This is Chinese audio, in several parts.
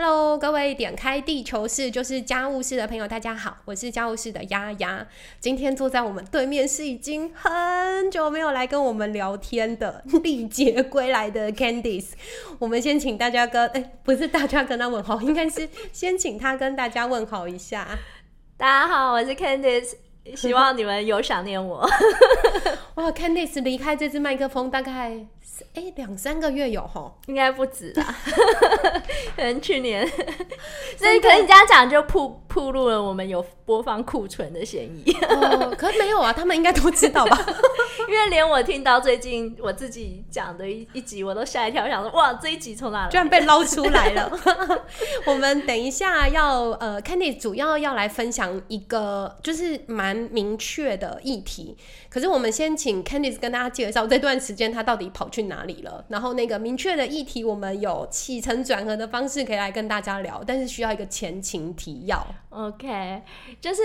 Hello，各位点开地球室就是家务室的朋友，大家好，我是家务室的丫丫。今天坐在我们对面是已经很久没有来跟我们聊天的 历劫归来的 Candice。我们先请大家跟哎，不是大家跟他问好，应该是先请他跟大家问好一下。大家好，我是 Candice，希望你们有想念我。哇，Candice 离开这支麦克风大概。哎，两三个月有吼，应该不止啦。可能去年，所以可能这样讲就铺铺路了，我们有播放库存的嫌疑。哦，可没有啊，他们应该都知道吧？因为连我听到最近我自己讲的一一集，我都吓一跳，想说哇，这一集从哪居然被捞出来了？我们等一下要呃，Candy 主要要来分享一个就是蛮明确的议题。可是我们先请 Candice 跟大家介绍这段时间他到底跑去哪里了。然后那个明确的议题，我们有起承转合的方式可以来跟大家聊，但是需要一个前情提要。OK，就是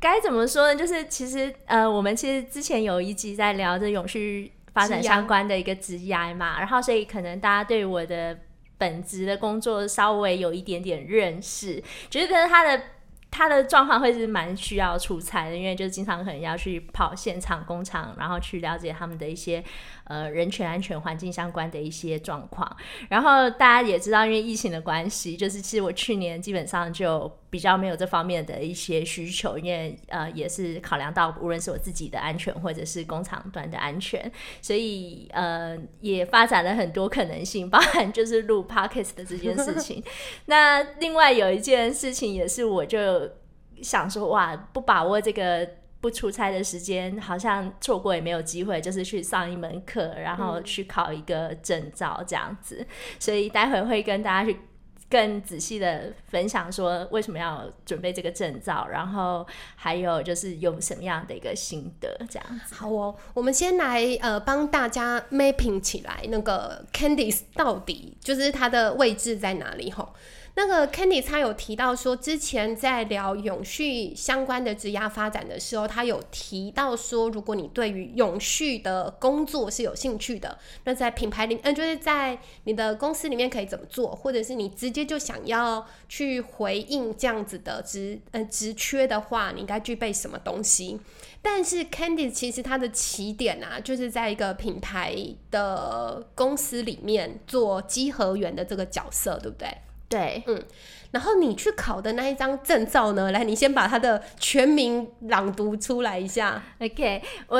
该怎么说呢？就是其实呃，我们其实之前有一集在聊这永续发展相关的一个职业嘛，然后所以可能大家对我的本职的工作稍微有一点点认识，觉得他的。他的状况会是蛮需要出差的，因为就是经常可能要去跑现场工厂，然后去了解他们的一些呃人权、安全、环境相关的一些状况。然后大家也知道，因为疫情的关系，就是其实我去年基本上就。比较没有这方面的一些需求，因为呃也是考量到无论是我自己的安全或者是工厂端的安全，所以呃也发展了很多可能性，包含就是录 podcast 的这件事情。那另外有一件事情也是，我就想说哇，不把握这个不出差的时间，好像错过也没有机会，就是去上一门课，然后去考一个证照这样子。所以待会会跟大家去。更仔细的分享说为什么要准备这个证照，然后还有就是有什么样的一个心得这样子。好哦，我们先来呃帮大家 mapping 起来那个 Candice 到底就是它的位置在哪里吼。那个 Candy 他有提到说，之前在聊永续相关的职涯发展的时候，他有提到说，如果你对于永续的工作是有兴趣的，那在品牌里，嗯，就是在你的公司里面可以怎么做，或者是你直接就想要去回应这样子的职，呃，职缺的话，你应该具备什么东西？但是 Candy 其实它的起点啊，就是在一个品牌的公司里面做稽核员的这个角色，对不对？对，嗯，然后你去考的那一张证照呢？来，你先把它的全名朗读出来一下。OK，我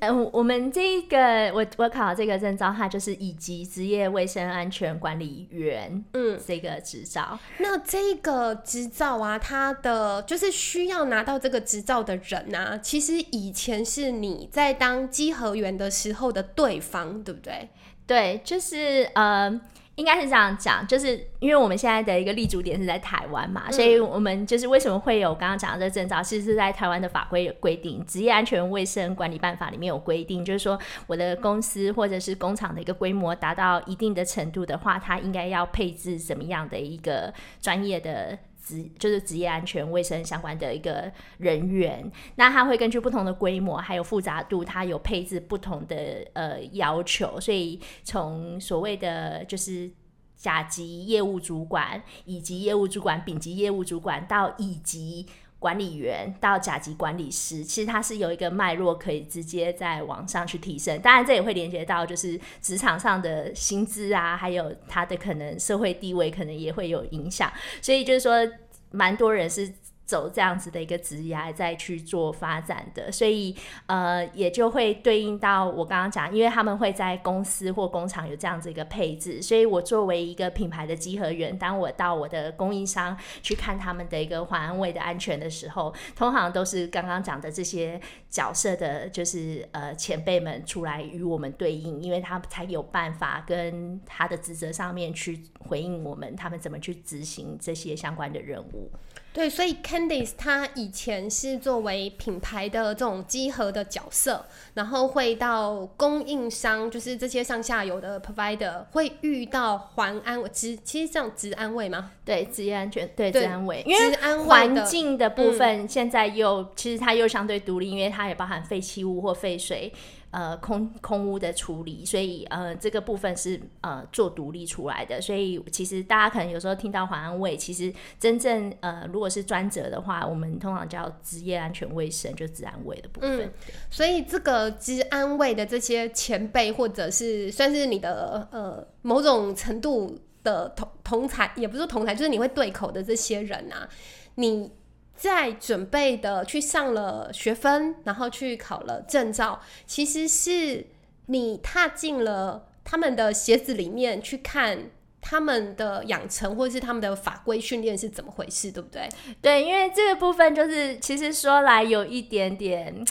呃，我们这个我我考这个证照，它就是以及职业卫生安全管理员，嗯，这个执照。那这个执照啊，它的就是需要拿到这个执照的人啊，其实以前是你在当稽核员的时候的对方，对不对？对，就是呃。应该是这样讲，就是因为我们现在的一个立足点是在台湾嘛，所以我们就是为什么会有刚刚讲的这个证照，其实是在台湾的法规有规定，《职业安全卫生管理办法》里面有规定，就是说我的公司或者是工厂的一个规模达到一定的程度的话，它应该要配置什么样的一个专业的。职就是职业安全卫生相关的一个人员，那他会根据不同的规模还有复杂度，他有配置不同的呃要求，所以从所谓的就是甲级业务主管、乙级业务主管、丙级业务主管到乙级。管理员到甲级管理师，其实它是有一个脉络可以直接在网上去提升。当然，这也会连接到就是职场上的薪资啊，还有他的可能社会地位，可能也会有影响。所以就是说，蛮多人是。走这样子的一个职业再去做发展的，所以呃也就会对应到我刚刚讲，因为他们会在公司或工厂有这样子一个配置，所以我作为一个品牌的集合员，当我到我的供应商去看他们的一个环安卫的安全的时候，通常都是刚刚讲的这些角色的，就是呃前辈们出来与我们对应，因为他才有办法跟他的职责上面去回应我们，他们怎么去执行这些相关的任务。对，所以 Candice 它以前是作为品牌的这种集合的角色，然后会到供应商，就是这些上下游的 provider 会遇到环安职，其实这样职安卫吗？对，职业安全，对，职安卫，因为环境的部分现在又其实它又相对独立，因为它也包含废弃物或废水。呃空空屋的处理，所以呃这个部分是呃做独立出来的。所以其实大家可能有时候听到环安卫，其实真正呃如果是专责的话，我们通常叫职业安全卫生，就治安卫的部分。所以这个治安卫的这些前辈，或者是算是你的呃某种程度的同同才，也不是同才，就是你会对口的这些人啊，你。在准备的去上了学分，然后去考了证照，其实是你踏进了他们的鞋子里面去看他们的养成或者是他们的法规训练是怎么回事，对不对？对，因为这个部分就是其实说来有一点点。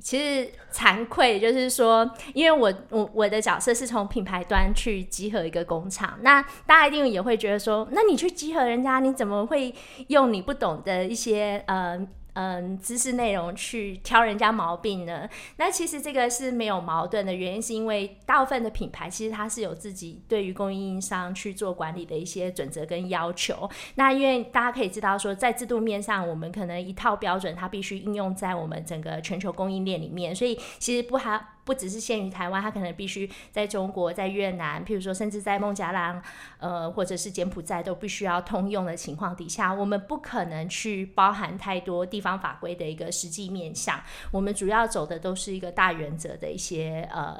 其实惭愧，就是说，因为我我我的角色是从品牌端去集合一个工厂，那大家一定也会觉得说，那你去集合人家，你怎么会用你不懂的一些呃？嗯，知识内容去挑人家毛病呢？那其实这个是没有矛盾的原因，是因为大部分的品牌其实它是有自己对于供应商去做管理的一些准则跟要求。那因为大家可以知道说，在制度面上，我们可能一套标准它必须应用在我们整个全球供应链里面，所以其实不含。不只是限于台湾，它可能必须在中国、在越南，譬如说，甚至在孟加拉，呃，或者是柬埔寨，都必须要通用的情况底下，我们不可能去包含太多地方法规的一个实际面向。我们主要走的都是一个大原则的一些呃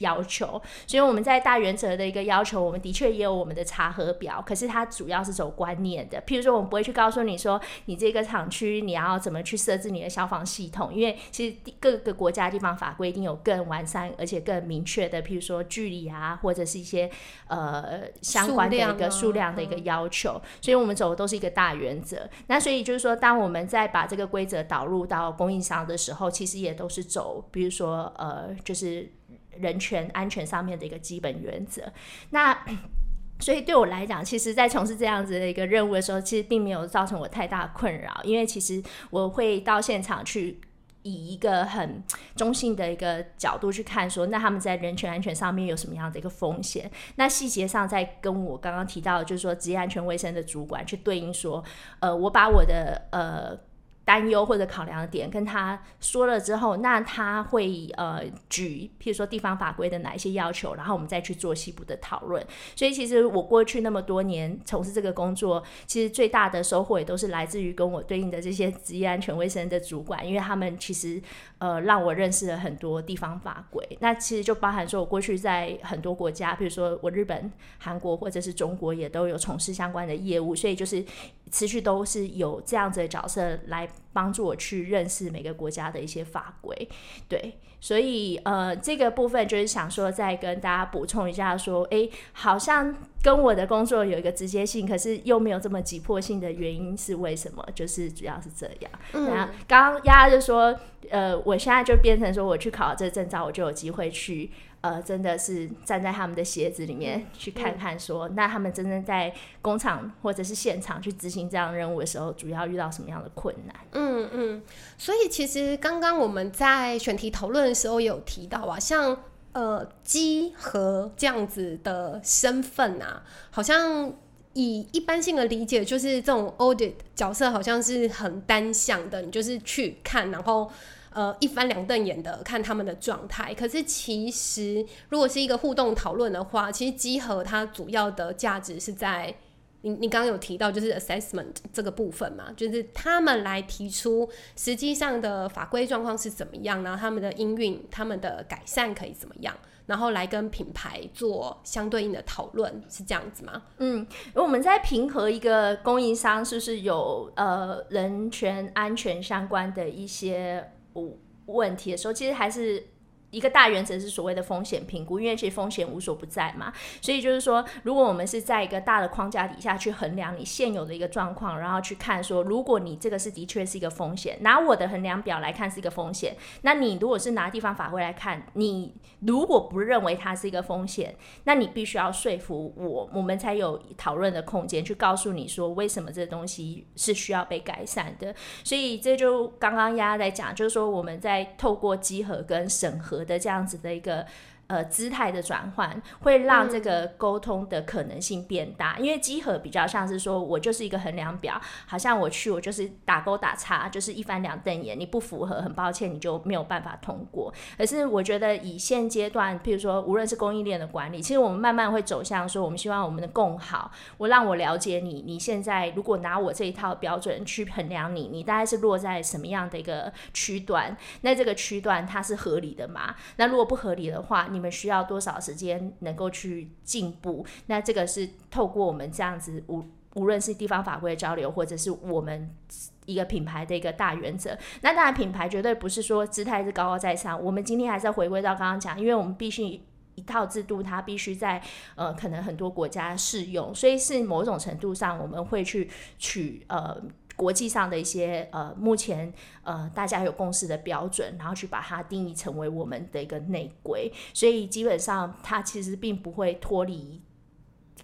要求。所以我们在大原则的一个要求，我们的确也有我们的查核表，可是它主要是走观念的。譬如说，我们不会去告诉你说，你这个厂区你要怎么去设置你的消防系统，因为其实各个国家地方法规一定有更。完善而且更明确的，譬如说距离啊，或者是一些呃相关的一个数量的一个要求，所以我们走的都是一个大原则。那所以就是说，当我们在把这个规则导入到供应商的时候，其实也都是走，比如说呃，就是人权安全上面的一个基本原则。那 所以对我来讲，其实，在从事这样子的一个任务的时候，其实并没有造成我太大困扰，因为其实我会到现场去。以一个很中性的一个角度去看，说那他们在人权安全上面有什么样的一个风险？那细节上再跟我刚刚提到，就是说职业安全卫生的主管去对应说，呃，我把我的呃。担忧或者考量的点跟他说了之后，那他会呃举，譬如说地方法规的哪一些要求，然后我们再去做细部的讨论。所以其实我过去那么多年从事这个工作，其实最大的收获也都是来自于跟我对应的这些职业安全卫生的主管，因为他们其实呃让我认识了很多地方法规。那其实就包含说我过去在很多国家，比如说我日本、韩国或者是中国也都有从事相关的业务，所以就是持续都是有这样子的角色来。帮助我去认识每个国家的一些法规，对，所以呃，这个部分就是想说再跟大家补充一下，说，哎，好像跟我的工作有一个直接性，可是又没有这么急迫性的原因是为什么？就是主要是这样。那刚刚丫丫就说，呃，我现在就变成说，我去考这个证照，我就有机会去。呃，真的是站在他们的鞋子里面去看看，说那他们真正在工厂或者是现场去执行这样任务的时候，主要遇到什么样的困难？嗯嗯，所以其实刚刚我们在选题讨论的时候有提到啊，像呃鸡和这样子的身份啊，好像以一般性的理解，就是这种 audit 角色好像是很单向的，你就是去看，然后。呃，一翻两瞪眼的看他们的状态，可是其实如果是一个互动讨论的话，其实集合它主要的价值是在你你刚刚有提到就是 assessment 这个部分嘛，就是他们来提出实际上的法规状况是怎么样，然后他们的营运、他们的改善可以怎么样，然后来跟品牌做相对应的讨论，是这样子吗？嗯，我们在平和一个供应商是不是有呃人权安全相关的一些。问题的时候，其实还是。一个大原则是所谓的风险评估，因为其实风险无所不在嘛，所以就是说，如果我们是在一个大的框架底下去衡量你现有的一个状况，然后去看说，如果你这个是的确是一个风险，拿我的衡量表来看是一个风险，那你如果是拿地方法规来看，你如果不认为它是一个风险，那你必须要说服我，我们才有讨论的空间去告诉你说为什么这东西是需要被改善的。所以这就刚刚丫丫在讲，就是说我们在透过稽核跟审核。的这样子的一个呃姿态的转换，会让这个沟通的可能性变大。因为集合比较像是说我就是一个衡量表，好像我去我就是打勾打叉，就是一翻两瞪眼，你不符合，很抱歉你就没有办法通过。可是我觉得以现阶段，譬如说无论是供应链的管理，其实我们慢慢会走向说，我们希望我们的共好，我让我了解你，你现在如果拿我这一套标准去衡量你，你大概是落在什么样的一个区段？那这个区段它是合理的吗？那如果不合理的话，你我们需要多少时间能够去进步？那这个是透过我们这样子无无论是地方法规的交流，或者是我们一个品牌的一个大原则。那当然，品牌绝对不是说姿态是高高在上。我们今天还是要回归到刚刚讲，因为我们必须。一套制度，它必须在呃，可能很多国家适用，所以是某种程度上，我们会去取呃国际上的一些呃，目前呃大家有共识的标准，然后去把它定义成为我们的一个内规。所以基本上，它其实并不会脱离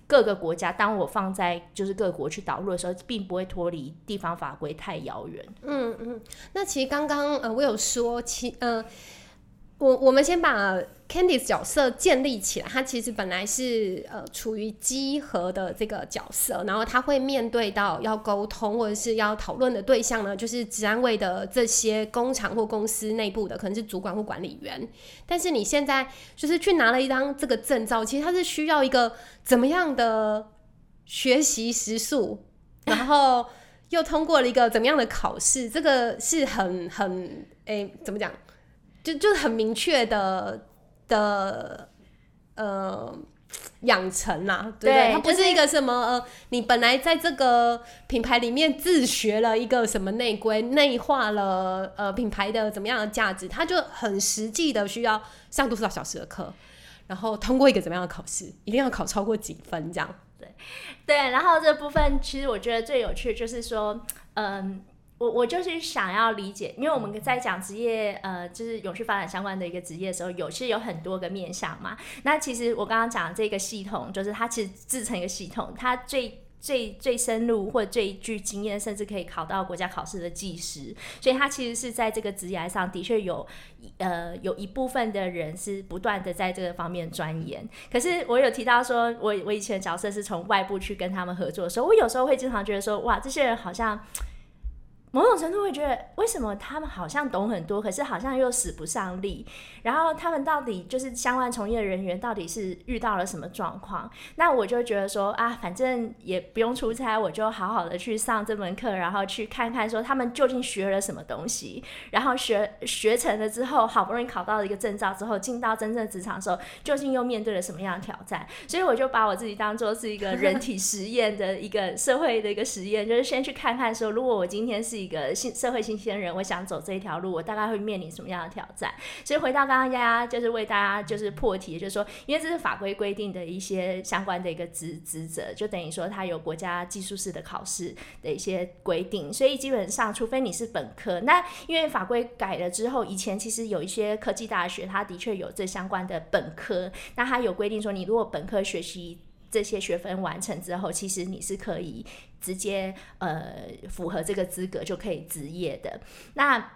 各个国家。当我放在就是各国去导入的时候，并不会脱离地方法规太遥远。嗯嗯，那其实刚刚呃，我有说其呃。我我们先把 Candice 角色建立起来，他其实本来是呃处于稽核的这个角色，然后他会面对到要沟通或者是要讨论的对象呢，就是治安卫的这些工厂或公司内部的，可能是主管或管理员。但是你现在就是去拿了一张这个证照，其实它是需要一个怎么样的学习时速，然后又通过了一个怎么样的考试，这个是很很诶怎么讲？就就是很明确的的呃养成啦，对，它不是一个什么呃，你本来在这个品牌里面自学了一个什么内规，内化了呃品牌的怎么样的价值，它就很实际的需要上多少小时的课，然后通过一个怎么样的考试，一定要考超过几分这样，对对，然后这部分其实我觉得最有趣就是说，嗯。我我就是想要理解，因为我们在讲职业，呃，就是永续发展相关的一个职业的时候，有是有很多个面向嘛。那其实我刚刚讲这个系统，就是它其实制成一个系统，它最最最深入或者最具经验，甚至可以考到国家考试的技师。所以它其实是在这个职业上的确有，呃，有一部分的人是不断的在这个方面钻研。可是我有提到说，我我以前角色是从外部去跟他们合作的时候，我有时候会经常觉得说，哇，这些人好像。某种程度会觉得，为什么他们好像懂很多，可是好像又使不上力？然后他们到底就是相关从业人员，到底是遇到了什么状况？那我就觉得说啊，反正也不用出差，我就好好的去上这门课，然后去看看说他们究竟学了什么东西。然后学学成了之后，好不容易考到了一个证照之后，进到真正职场的时候，究竟又面对了什么样的挑战？所以我就把我自己当做是一个人体实验的一个社会的一个实验，就是先去看看说，如果我今天是。一个新社会新鲜人，我想走这一条路，我大概会面临什么样的挑战？所以回到刚刚丫丫就是为大家就是破题，就是说，因为这是法规规定的一些相关的一个职职责，就等于说它有国家技术式的考试的一些规定，所以基本上，除非你是本科，那因为法规改了之后，以前其实有一些科技大学，它的确有这相关的本科，那它有规定说，你如果本科学习。这些学分完成之后，其实你是可以直接呃符合这个资格就可以执业的。那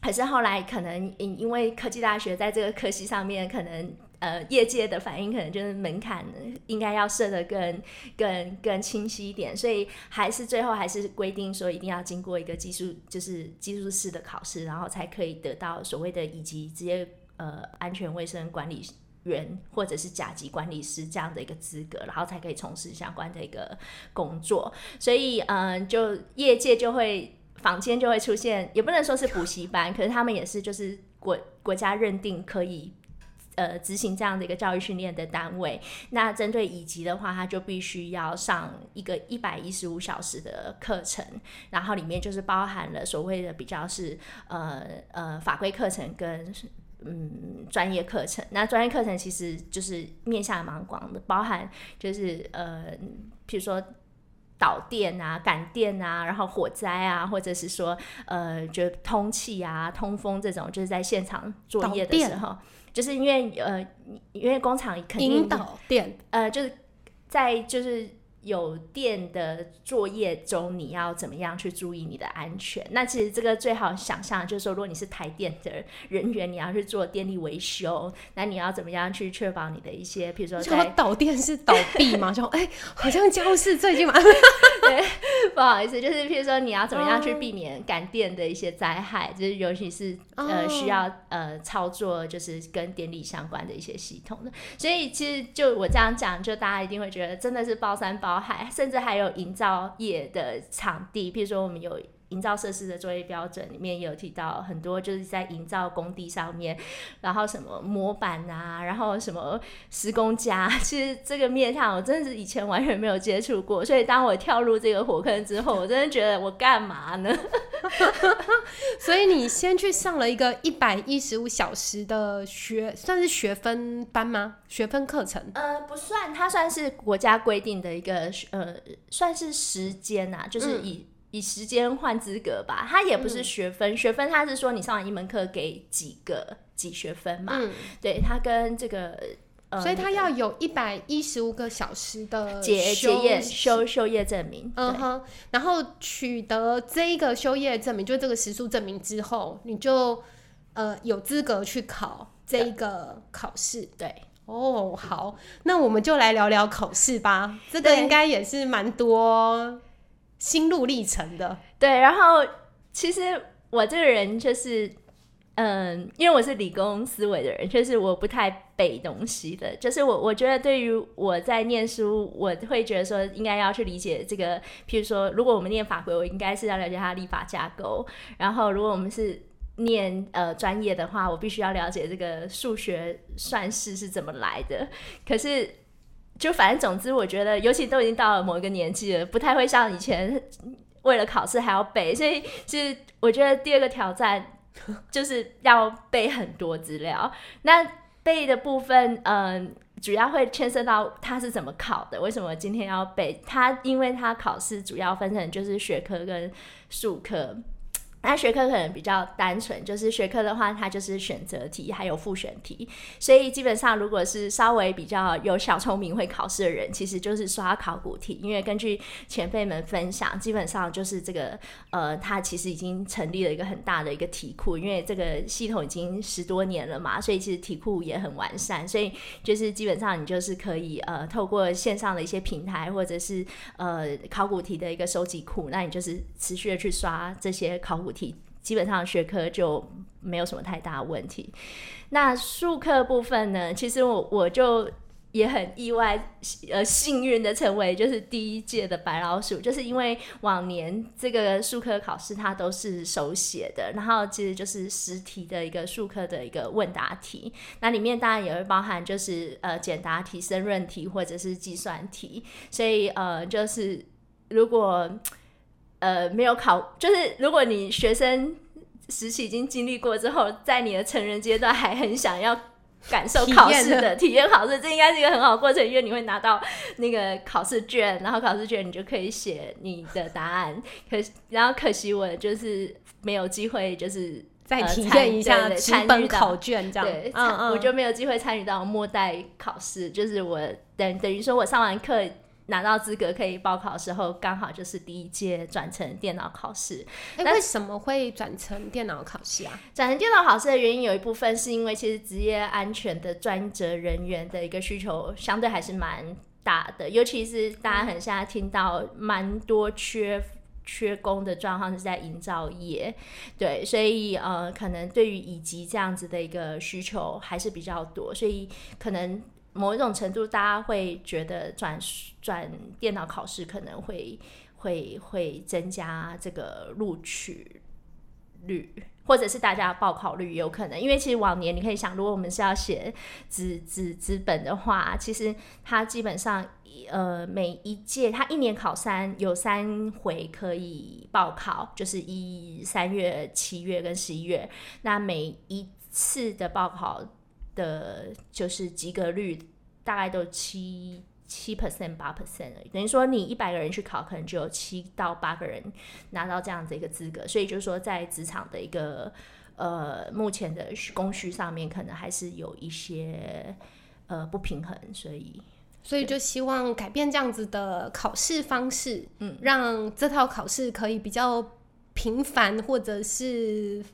可是后来可能因因为科技大学在这个科系上面，可能呃业界的反应可能就是门槛应该要设的更更更清晰一点，所以还是最后还是规定说一定要经过一个技术就是技术式的考试，然后才可以得到所谓的以及直接呃安全卫生管理。员或者是甲级管理师这样的一个资格，然后才可以从事相关的一个工作。所以，嗯，就业界就会坊间就会出现，也不能说是补习班，可是他们也是就是国国家认定可以呃执行这样的一个教育训练的单位。那针对乙级的话，他就必须要上一个一百一十五小时的课程，然后里面就是包含了所谓的比较是呃呃法规课程跟。嗯，专业课程，那专业课程其实就是面向蛮广的，包含就是呃，比如说导电啊、感电啊，然后火灾啊，或者是说呃，就通气啊、通风这种，就是在现场作业的时候，就是因为呃，因为工厂肯定引导电，呃，就是在就是。有电的作业中，你要怎么样去注意你的安全？那其实这个最好想象就是说，如果你是台电的人员，你要去做电力维修，那你要怎么样去确保你的一些，比如说在导电是倒闭吗？就哎，好像教室最近嘛，对，不好意思，就是譬如说你要怎么样去避免感电的一些灾害，就是尤其是呃需要呃操作就是跟电力相关的一些系统的。所以其实就我这样讲，就大家一定会觉得真的是包山包。海，甚至还有营造业的场地，譬如说我们有营造设施的作业标准，里面也有提到很多，就是在营造工地上面，然后什么模板啊，然后什么施工家，其实这个面向我真的是以前完全没有接触过，所以当我跳入这个火坑之后，我真的觉得我干嘛呢？所以你先去上了一个一百一十五小时的学，算是学分班吗？学分课程？呃，不算，它算是国家规定的一个呃，算是时间呐，就是以以时间换资格吧。它也不是学分，学分它是说你上完一门课给几个几学分嘛。嗯，对，它跟这个。所以他要有一百一十五个小时的结结业休休业证明，嗯哼，然后取得这一个休业证明，就这个时数证明之后，你就呃有资格去考这一个考试。对，哦，好，那我们就来聊聊考试吧。这个应该也是蛮多心路历程的。对，然后其实我这个人就是。嗯，因为我是理工思维的人，就是我不太背东西的。就是我，我觉得对于我在念书，我会觉得说应该要去理解这个。譬如说，如果我们念法规，我应该是要了解它立法架构。然后，如果我们是念呃专业的话，我必须要了解这个数学算式是怎么来的。可是，就反正总之，我觉得，尤其都已经到了某一个年纪了，不太会像以前为了考试还要背。所以，是我觉得第二个挑战。就是要背很多资料，那背的部分，嗯，主要会牵涉到他是怎么考的，为什么今天要背他？因为他考试主要分成就是学科跟术科。那学科可能比较单纯，就是学科的话，它就是选择题还有复选题，所以基本上如果是稍微比较有小聪明会考试的人，其实就是刷考古题，因为根据前辈们分享，基本上就是这个呃，它其实已经成立了一个很大的一个题库，因为这个系统已经十多年了嘛，所以其实题库也很完善，所以就是基本上你就是可以呃，透过线上的一些平台或者是呃考古题的一个收集库，那你就是持续的去刷这些考古。题基本上学科就没有什么太大问题。那数课部分呢？其实我我就也很意外，呃，幸运的成为就是第一届的白老鼠，就是因为往年这个数科考试它都是手写的，然后其实就是实体的一个数科的一个问答题，那里面当然也会包含就是呃简答题、申论题或者是计算题，所以呃就是如果。呃，没有考，就是如果你学生时期已经经历过之后，在你的成人阶段还很想要感受考试的 体验考试，这应该是一个很好的过程，因为你会拿到那个考试卷，然后考试卷你就可以写你的答案。可然后可惜我就是没有机会，就是再体验一下参与考卷这样，对，嗯嗯，我就没有机会参与到末代考试，就是我等等于说我上完课。拿到资格可以报考的时候，刚好就是第一届转成电脑考试。哎，为什么会转成电脑考试啊？转成电脑考试的原因有一部分是因为其实职业安全的专责人员的一个需求相对还是蛮大的，尤其是大家很现在听到蛮多缺缺工的状况是在营造业，对，所以呃，可能对于以及这样子的一个需求还是比较多，所以可能。某一种程度，大家会觉得转转电脑考试可能会会会增加这个录取率，或者是大家报考率有可能。因为其实往年你可以想，如果我们是要写资资资本的话，其实它基本上呃每一届它一年考三有三回可以报考，就是一三月、七月跟十一月。那每一次的报考。的就是及格率大概都七七 percent 八 percent 而已，等于说你一百个人去考，可能就有七到八个人拿到这样子一个资格，所以就是说在职场的一个呃目前的供需上面，可能还是有一些呃不平衡，所以。所以就希望改变这样子的考试方式，嗯，让这套考试可以比较频繁或者是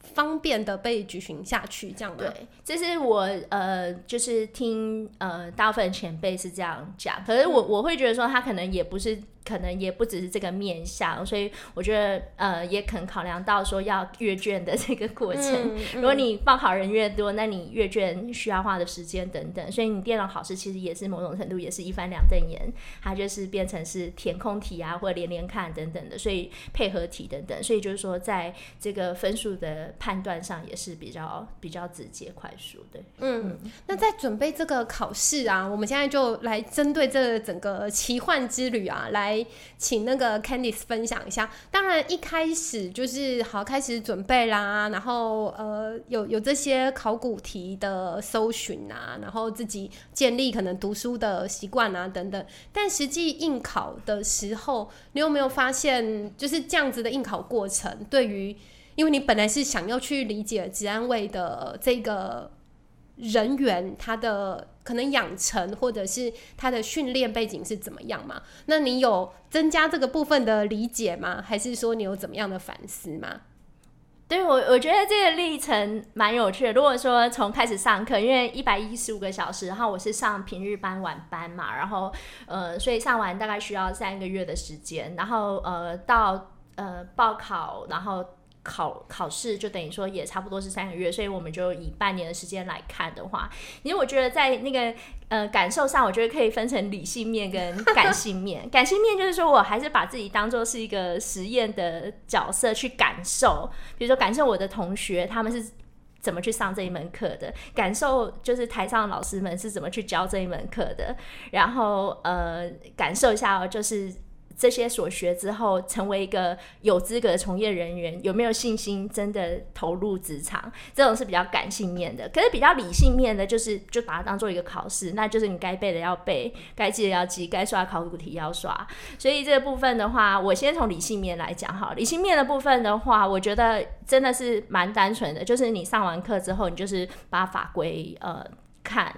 方便的被举行下去，这样对。这是我呃，就是听呃，大部分前辈是这样讲，可是我我会觉得说，他可能也不是。可能也不只是这个面向，所以我觉得呃，也可能考量到说要阅卷的这个过程。如果你报考人越多，那你阅卷需要花的时间等等，所以你电脑考试其实也是某种程度也是一翻两瞪眼，它就是变成是填空题啊，或者连连看等等的，所以配合题等等，所以就是说在这个分数的判断上也是比较比较直接快速的。嗯，那在准备这个考试啊，我们现在就来针对这整个奇幻之旅啊来。来，请那个 Candice 分享一下。当然，一开始就是好开始准备啦，然后呃，有有这些考古题的搜寻啊，然后自己建立可能读书的习惯啊等等。但实际应考的时候，你有没有发现，就是这样子的应考过程，对于因为你本来是想要去理解治安卫的这个人员，他的。可能养成或者是他的训练背景是怎么样嘛？那你有增加这个部分的理解吗？还是说你有怎么样的反思吗？对我，我觉得这个历程蛮有趣的。如果说从开始上课，因为一百一十五个小时，然后我是上平日班晚班嘛，然后呃，所以上完大概需要三个月的时间，然后呃，到呃报考，然后。考考试就等于说也差不多是三个月，所以我们就以半年的时间来看的话，因为我觉得在那个呃感受上，我觉得可以分成理性面跟感性面。感性面就是说我还是把自己当做是一个实验的角色去感受，比如说感受我的同学他们是怎么去上这一门课的，感受就是台上的老师们是怎么去教这一门课的，然后呃感受一下哦就是。这些所学之后，成为一个有资格的从业人员，有没有信心真的投入职场？这种是比较感性面的。可是比较理性面的，就是就把它当做一个考试，那就是你该背的要背，该记的要记，该刷考古题要刷。所以这个部分的话，我先从理性面来讲哈。理性面的部分的话，我觉得真的是蛮单纯的，就是你上完课之后，你就是把法规呃。看，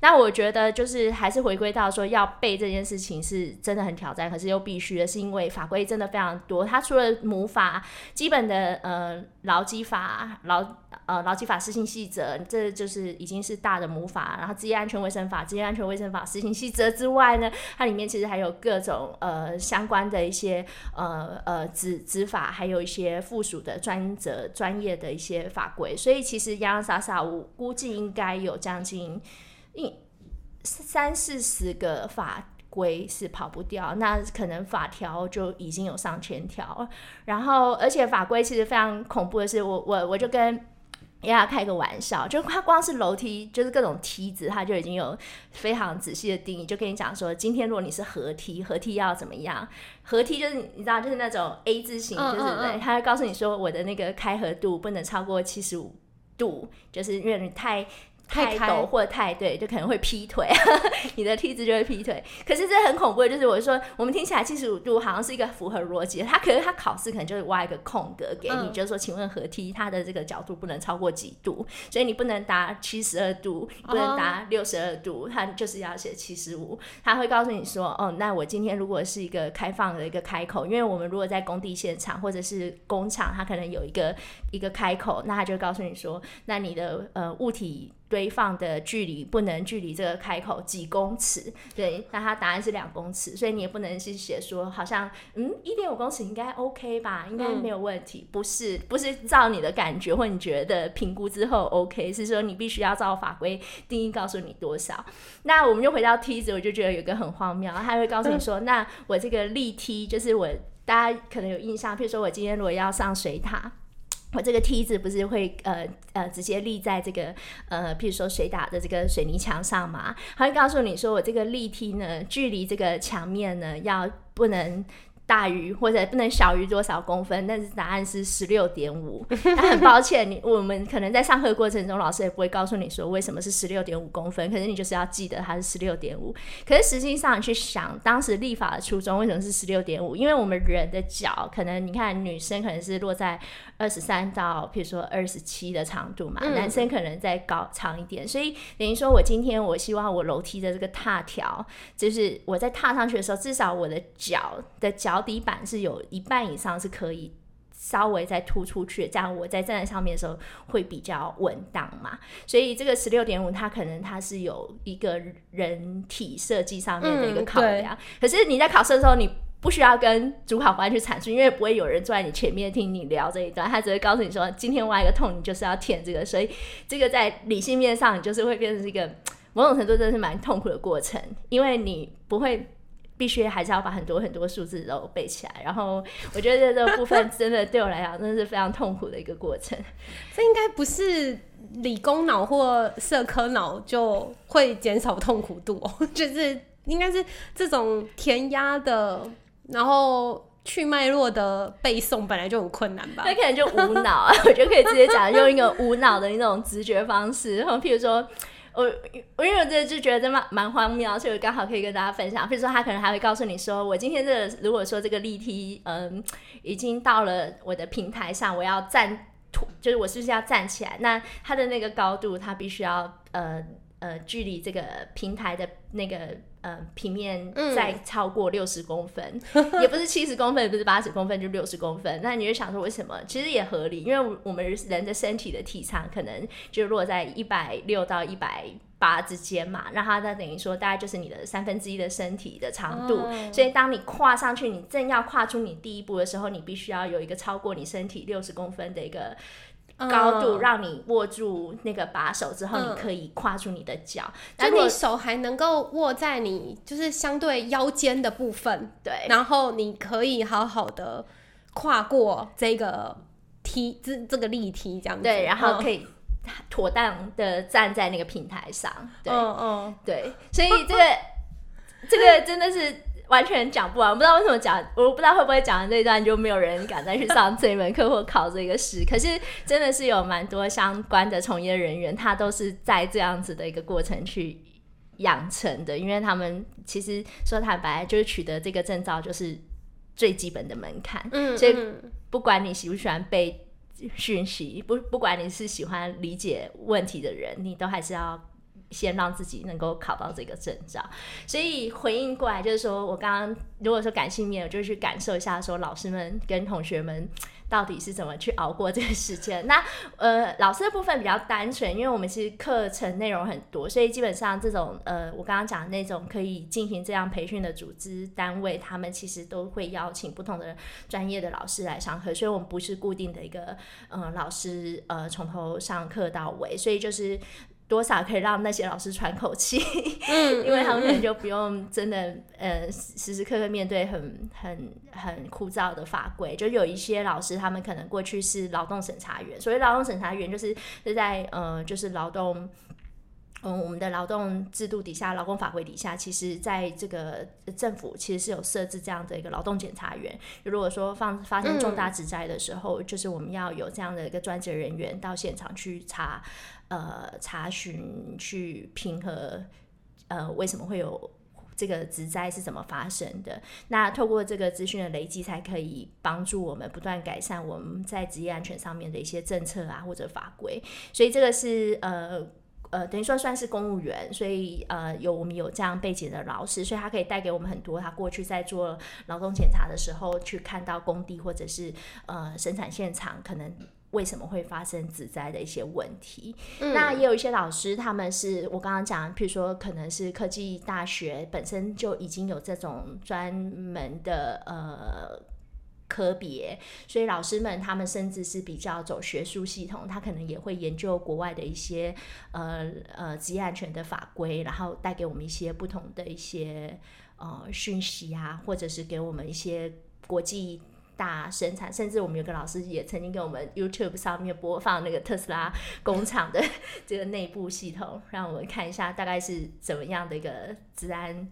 那我觉得就是还是回归到说要背这件事情是真的很挑战，可是又必须的，是因为法规真的非常多。它除了母法基本的呃劳基法、劳呃劳基法施行细则，这就是已经是大的母法。然后职业安全卫生法、职业安全卫生法施行细则之外呢，它里面其实还有各种呃相关的一些呃呃执执法，还有一些附属的专责专业的一些法规。所以其实洋洋洒洒，我估计应该有将近。一三四十个法规是跑不掉，那可能法条就已经有上千条。然后，而且法规其实非常恐怖的是，我我我就跟丫丫开个玩笑，就它光是楼梯，就是各种梯子，它就已经有非常仔细的定义，就跟你讲说，今天如果你是合梯，合梯要怎么样？合梯就是你知道，就是那种 A 字形，就是对，他会告诉你说，我的那个开合度不能超过七十五度，就是因为你太。太陡或者太对，就可能会劈腿，你的梯子就会劈腿。可是这很恐怖的，就是我说我们听起来七十五度好像是一个符合逻辑，他可是他考试可能就是挖一个空格给你，就是说，请问合梯它的这个角度不能超过几度，所以你不能答七十二度，不能答六十二度，他就是要写七十五。他会告诉你说，哦，那我今天如果是一个开放的一个开口，因为我们如果在工地现场或者是工厂，它可能有一个一个开口，那他就告诉你说，那你的呃物体。堆放的距离不能距离这个开口几公尺，对，那它答案是两公尺，所以你也不能去写说好像嗯一点五公尺应该 OK 吧，应该没有问题，不是不是照你的感觉或你觉得评估之后 OK，是说你必须要照法规定义告诉你多少。那我们就回到梯子，我就觉得有个很荒谬，他会告诉你说，那我这个立梯就是我大家可能有印象，譬如说我今天如果要上水塔。我这个梯子不是会呃呃直接立在这个呃，譬如说水打的这个水泥墙上嘛？他会告诉你说，我这个立梯呢，距离这个墙面呢要不能大于或者不能小于多少公分，但是答案是十六点五。那很抱歉，你我们可能在上课过程中，老师也不会告诉你说为什么是十六点五公分，可是你就是要记得它是十六点五。可是实际上你去想，当时立法的初衷为什么是十六点五？因为我们人的脚可能你看女生可能是落在二十三到比如说二十七的长度嘛，男生可能再高长一点，所以等于说我今天我希望我楼梯的这个踏条，就是我在踏上去的时候，至少我的脚的脚。底板是有一半以上是可以稍微再突出去，这样我在站在上面的时候会比较稳当嘛。所以这个十六点五，它可能它是有一个人体设计上面的一个考量。可是你在考试的时候，你不需要跟主考官去阐述，因为不会有人坐在你前面听你聊这一段，他只会告诉你说，今天挖一个痛，你就是要填这个。所以这个在理性面上，你就是会变成一个某种程度真的是蛮痛苦的过程，因为你不会。必须还是要把很多很多数字都背起来，然后我觉得这个部分真的对我来讲真的是非常痛苦的一个过程。这应该不是理工脑或社科脑就会减少痛苦度，就是应该是这种填鸭的，然后去脉络的背诵本来就很困难吧？那可能就无脑啊，我觉得可以直接讲用一个无脑的那种直觉方式，然后譬如说。我我因为这就觉得蛮蛮荒谬，所以我刚好可以跟大家分享。比如说，他可能还会告诉你说，我今天这如果说这个例题，嗯，已经到了我的平台上，我要站，就是我是不是要站起来？那它的那个高度，它必须要呃呃距离这个平台的那个。呃，平面再超过六十公分，也不是七十公分，也不是八十公分，就六十公分。那你就想说，为什么？其实也合理，因为我们人的身体的体长可能就落在一百六到一百八之间嘛。那它那等于说，大概就是你的三分之一的身体的长度。所以，当你跨上去，你正要跨出你第一步的时候，你必须要有一个超过你身体六十公分的一个。高度让你握住那个把手之后，你可以跨出你的脚，就你手还能够握在你就是相对腰间的部分，对，然后你可以好好的跨过这个梯，这这个立梯这样子，对，然后可以妥当的站在那个平台上，对，嗯嗯，对，所以这个这个真的是。完全讲不完，不知道为什么讲，我不知道会不会讲完这一段就没有人敢再去上这一门课或考这个试。可是真的是有蛮多相关的从业人员，他都是在这样子的一个过程去养成的，因为他们其实说坦白，就是取得这个证照就是最基本的门槛。嗯，所以不管你喜不喜欢被讯息，不不管你是喜欢理解问题的人，你都还是要。先让自己能够考到这个证照，所以回应过来就是说，我刚刚如果说感性面，我就去感受一下，说老师们跟同学们到底是怎么去熬过这个时间。那 呃，老师的部分比较单纯，因为我们其实课程内容很多，所以基本上这种呃，我刚刚讲的那种可以进行这样培训的组织单位，他们其实都会邀请不同的专业的老师来上课，所以我们不是固定的一个呃老师呃从头上课到尾，所以就是。多少可以让那些老师喘口气，嗯，因为他们可能就不用真的呃时时刻刻面对很很很枯燥的法规。就有一些老师，他们可能过去是劳动审查员，所谓劳动审查员就是是在呃就是劳动嗯我们的劳动制度底下，劳工法规底下，其实在这个政府其实是有设置这样的一个劳动检查员。如果说放发生重大职灾的时候，就是我们要有这样的一个专职人员到现场去查。呃，查询去平和，呃，为什么会有这个职灾是怎么发生的？那透过这个资讯的累积，才可以帮助我们不断改善我们在职业安全上面的一些政策啊或者法规。所以这个是呃呃，等于说算是公务员，所以呃有我们有这样背景的老师，所以他可以带给我们很多他过去在做劳动检查的时候去看到工地或者是呃生产现场可能。为什么会发生自灾的一些问题？那也有一些老师，他们是我刚刚讲，譬如说可能是科技大学本身就已经有这种专门的呃科别，所以老师们他们甚至是比较走学术系统，他可能也会研究国外的一些呃呃职业安全的法规，然后带给我们一些不同的一些呃讯息啊，或者是给我们一些国际。大生产，甚至我们有个老师也曾经给我们 YouTube 上面播放那个特斯拉工厂的 这个内部系统，让我们看一下大概是怎么样的一个治安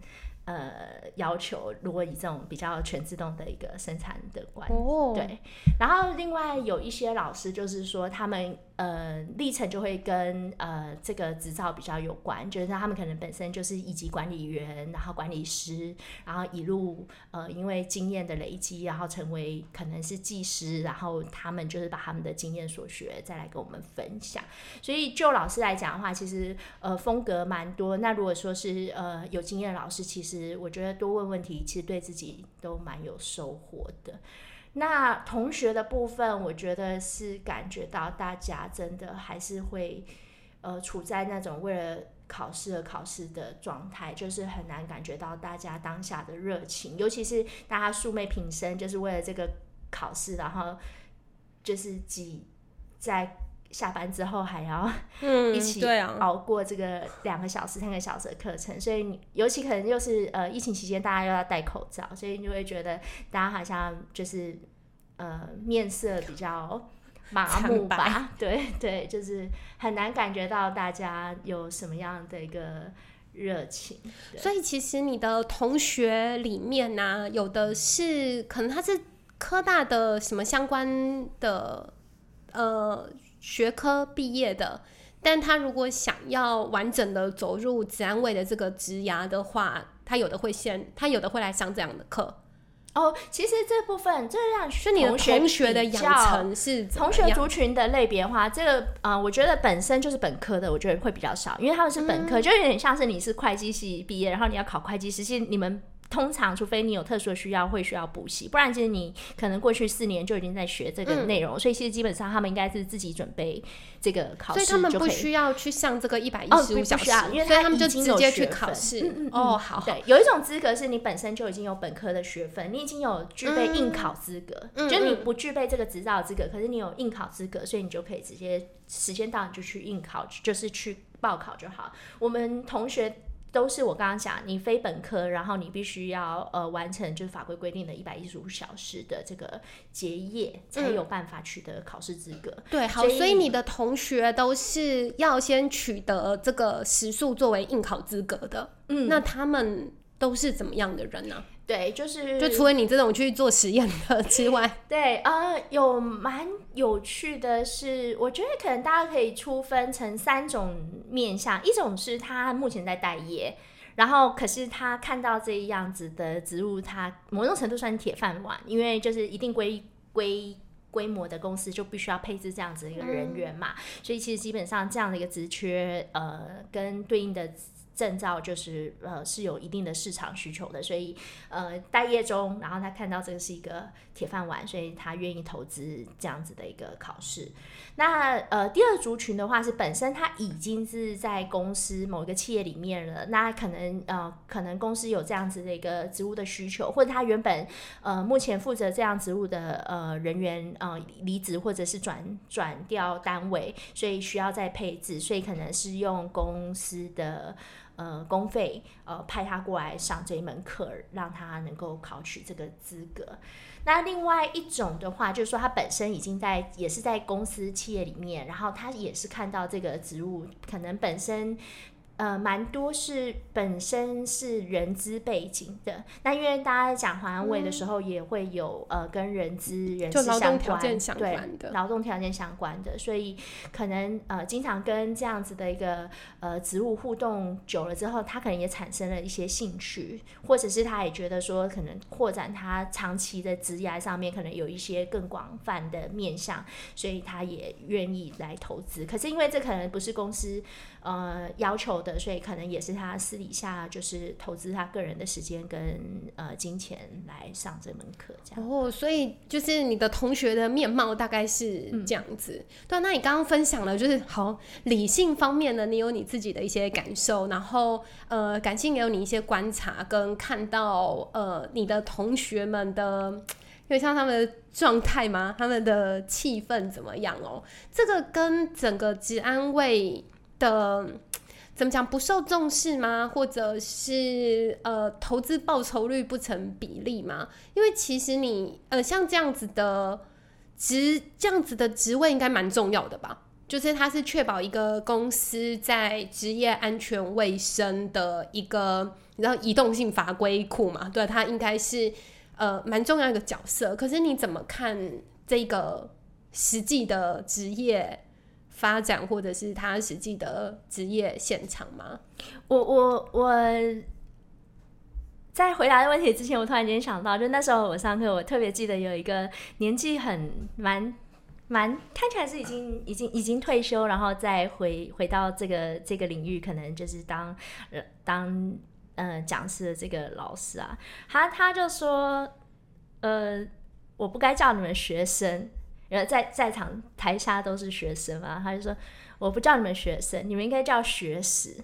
呃要求。如果以这种比较全自动的一个生产的观，哦，对。然后另外有一些老师就是说，他们呃历程就会跟呃这个执照比较有关，就是他们可能本身就是一级管理员，然后管理师，然后一路呃因为经验的累积，然后成为可能是技师，然后他们就是把他们的经验所学再来跟我们分享。所以就老师来讲的话，其实呃风格蛮多。那如果说是呃有经验的老师，其实我觉得多问问题，其实对自己都蛮有收获的。那同学的部分，我觉得是感觉到大家真的还是会呃处在那种为了考试而考试的状态，就是很难感觉到大家当下的热情，尤其是大家素昧平生，就是为了这个考试，然后就是挤在。下班之后还要嗯，一起熬过这个两个小时、三个小时的课程，所以你尤其可能又是呃疫情期间，大家又要戴口罩，所以你就会觉得大家好像就是呃面色比较麻木吧？对对，就是很难感觉到大家有什么样的一个热情。所以其实你的同学里面呢、有的是可能他是科大的什么相关的呃学科毕业的，但他如果想要完整的走入治安卫的这个职涯的话，他有的会先，他有的会来上这样的课。哦，其实这部分这样是你的同学的养成是同学族群的类别的话，这个呃，我觉得本身就是本科的，我觉得会比较少，因为他们是本嗯科，就有点像是你是会计系毕业，然后你要考会计师，其实你们。通常，除非你有特殊的需要，会需要补习，不然其实你可能过去四年就已经在学这个嗯内容，所以其实基本上他们应该是自己准备这个考试所以他们。不需要去上这个一百一十五小时，不需要因为所以他们就直接去考试。嗯嗯嗯哦，好好，对，有一种资格是你本身就已经有本科的学分，你已经有具备应考资格，嗯就是你嗯不具备这个执照资格，可是你有应考资格，所以你就可以直接时间到你就去应考，就是去报考就好。我们同学。都是我刚刚讲，你非本科，然后你必须要呃完成就是法规规定的一百一十五小时的这个结业，才有办法取得考试资格。对，好，所以所以你的同学都是要先取得这个时数作为应考资格的。嗯那他们都是怎么样的人呢、对，就是就除了你这种去做实验的 之外，对，呃，有蛮有趣的是，我觉得可能大家可以粗分成三种面向，一种是他目前在待业。然后，可是他看到这样子的职务，他某种程度算铁饭碗，因为就是一定规规规模的公司就必须要配置这样子的一个人员嘛，所以其实基本上这样的一个职缺，呃，跟对应的证照就是呃是有一定的市场需求的，所以呃待业中，然后他看到这个是一个铁饭碗，所以他愿意投资这样子的一个考试。那呃第二族群的话是本身他已经是在公司某一个企业里面了，那可能呃可能公司有这样子的一个职务的需求，或者他原本呃目前负责这样职务的呃人员呃离职或者是转转调单位，所以需要再配置，所以可能是用公司的。呃，公费呃派他过来上这一门课，让他能够考取这个资格。那另外一种的话，就是说他本身已经在也是在公司企业里面，然后他也是看到这个职务可能本身。呃，蛮多是本身是人资背景的，那因为大家在讲华安卫的时候，也会有、呃跟人资人事相关，相对关的。劳动条件相关的，所以可能呃经常跟这样子的一个呃职务互动久了之后，他可能也产生了一些兴趣，或者是他也觉得说，可能扩展他长期的职业上面可能有一些更广泛的面向，所以他也愿意来投资。可是因为这可能不是公司呃要求的，所以可能也是他私底下就是投资他个人的时间跟呃金钱来上这门课，这样。哦，所以就是你的同学的面貌大概是这样子。对，那你刚刚分享了，就是好理性方面呢，你有你自己的一些感受，然后呃，感性也有你一些观察跟看到呃你的同学们的，因为像他们的状态吗？他们的气氛怎么样哦？这个跟整个治安卫的。怎么讲不受重视吗？或者是呃投资报酬率不成比例吗？因为其实你呃像这样子的职这样子的职位应该蛮重要的吧？就是它是确保一个公司在职业安全卫生的一个你知道移动性法规库嘛？对，它应该是呃蛮重要一个角色。可是你怎么看这个实际的职业发展，或者是他实际的职业现场吗？我我我在回答的问题之前，我突然间想到，就那时候我上课，我特别记得有一个年纪很蛮。蛮看起来是已经已经已经退休，然后再回回到这个这个领域，可能就是当当呃讲师的这个老师啊，他他就说，呃，我不该叫你们学生，因为在在场台下都是学生嘛，他就说我不叫你们学生，你们应该叫学死。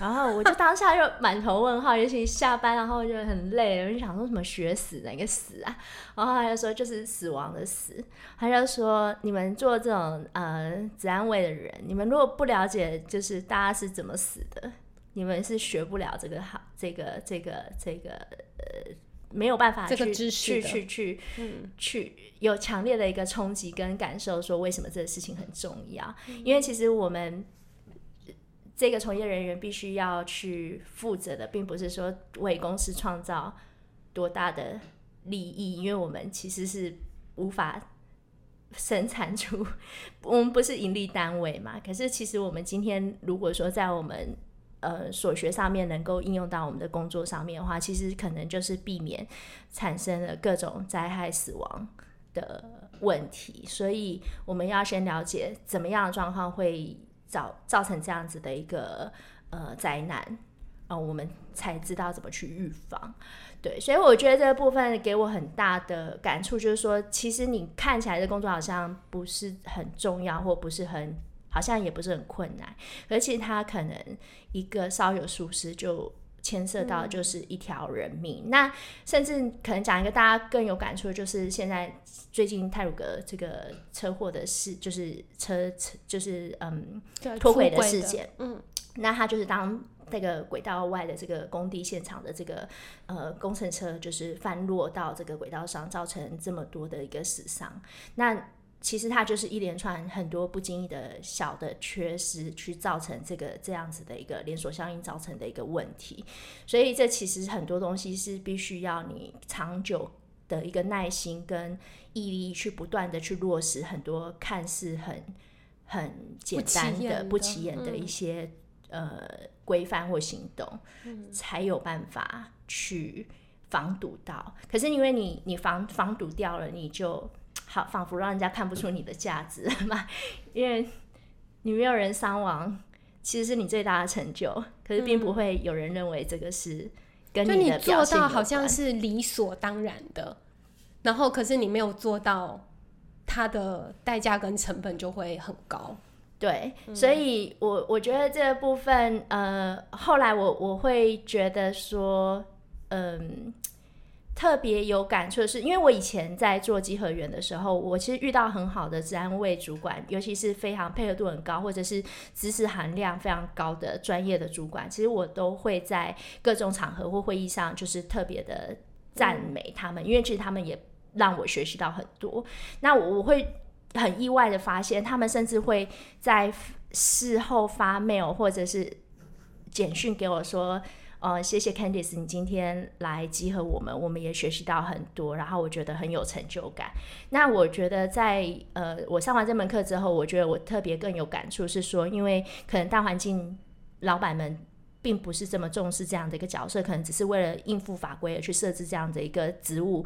然后我就当下就满头问号，尤其下班然后就很累，我就想说什么学死哪个死啊？然后他就说就是死亡的死，他就说你们做这种呃治安卫的人，你们如果不了解就是大家是怎么死的，你们是学不了这个好这个这个这个呃没有办法这个知识去去去去有强烈的一个冲击跟感受，说为什么这个事情很重要？因为其实我们。这个从业人员必须要去负责的，并不是说为公司创造多大的利益，因为我们其实是无法生产出，我们不是盈利单位嘛。可是，其实我们今天如果说在我们呃所学上面能够应用到我们的工作上面的话，其实可能就是避免产生了各种灾害、死亡的问题。所以，我们要先了解怎么样的状况会。造造成这样子的一个呃灾难啊，我们才知道怎么去预防。对，所以我觉得这个部分给我很大的感触，就是说，其实你看起来的工作好像不是很重要，或不是很，好像也不是很困难，而且他可能一个稍有疏失就。牵涉到就是一条人命，那甚至可能讲一个大家更有感触的，就是现在最近泰鲁格这个车祸的事，就是车车就是嗯脱轨的事件，嗯，那他就是当那个轨道外的这个工地现场的这个呃工程车就是翻落到这个轨道上，造成这么多的一个死伤，那。其实它就是一连串很多不经意的小的缺失，去造成这个这样子的一个连锁效应造成的一个问题。所以这其实很多东西是必须要你长久的一个耐心跟毅力去不断的去落实很多看似很很简单的不起眼的一些呃规范或行动，才有办法去防堵到。可是因为你你防防堵掉了，你就。好，仿佛让人家看不出你的价值 嘛，因为你没有人伤亡，其实是你最大的成就。可是并不会有人认为这个是跟你的做到好像是理所当然的，然后可是你没有做到，它的代价跟成本就会很高。对，所以我我觉得这个部分，呃，后来我我会觉得说，嗯。特别有感触的是，因为我以前在做集合员的时候，我其实遇到很好的治安卫主管，尤其是非常配合度很高，或者是知识含量非常高的专业的主管，其实我都会在各种场合或会议上，就是特别的赞美他们，因为其实他们也让我学习到很多。那我会很意外的发现，他们甚至会在事后发 mail 或者是简讯给我说。哦，谢谢 Candice，你今天来集合我们，我们也学习到很多，然后我觉得很有成就感。那我觉得在呃，我上完这门课之后，我觉得我特别更有感触，是说，因为可能大环境，老板们。并不是这么重视这样的一个角色，可能只是为了应付法规而去设置这样的一个职务，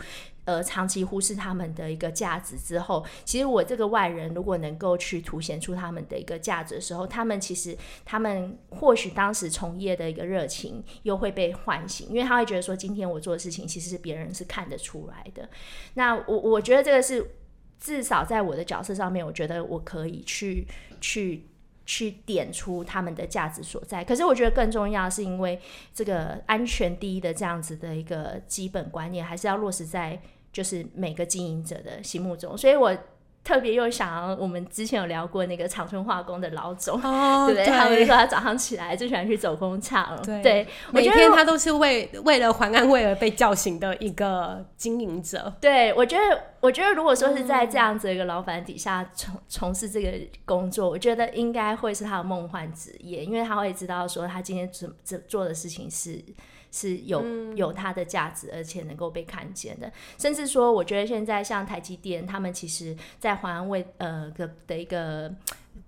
呃，长期忽视他们的一个价值之后，其实我这个外人如果能够去凸显出他们的一个价值的时候，他们其实他们或许当时从业的一个热情又会被唤醒，因为他会觉得说，今天我做的事情其实是别人是看得出来的。那我我觉得这个是至少在我的角色上面，我觉得我可以去去。去点出他们的价值所在，可是我觉得更重要是因为这个安全第一的这样子的一个基本观念，还是要落实在就是每个经营者的心目中，所以我。特别又想，我们之前有聊过那个长春化工的老总，对不对？他们说他早上起来最喜欢去走工厂，对，每天他都是为为了还安慰而被叫醒的一个经营者。对，我觉得，我觉得如果说是在这样子一个老板底下从从事这个工作，我觉得应该会是他的梦幻职业，因为他会知道说他今天做做做的事情是。是有有它的价值，而且能够被看见的。甚至说，我觉得现在像台积电，他们其实在华安卫呃的的一个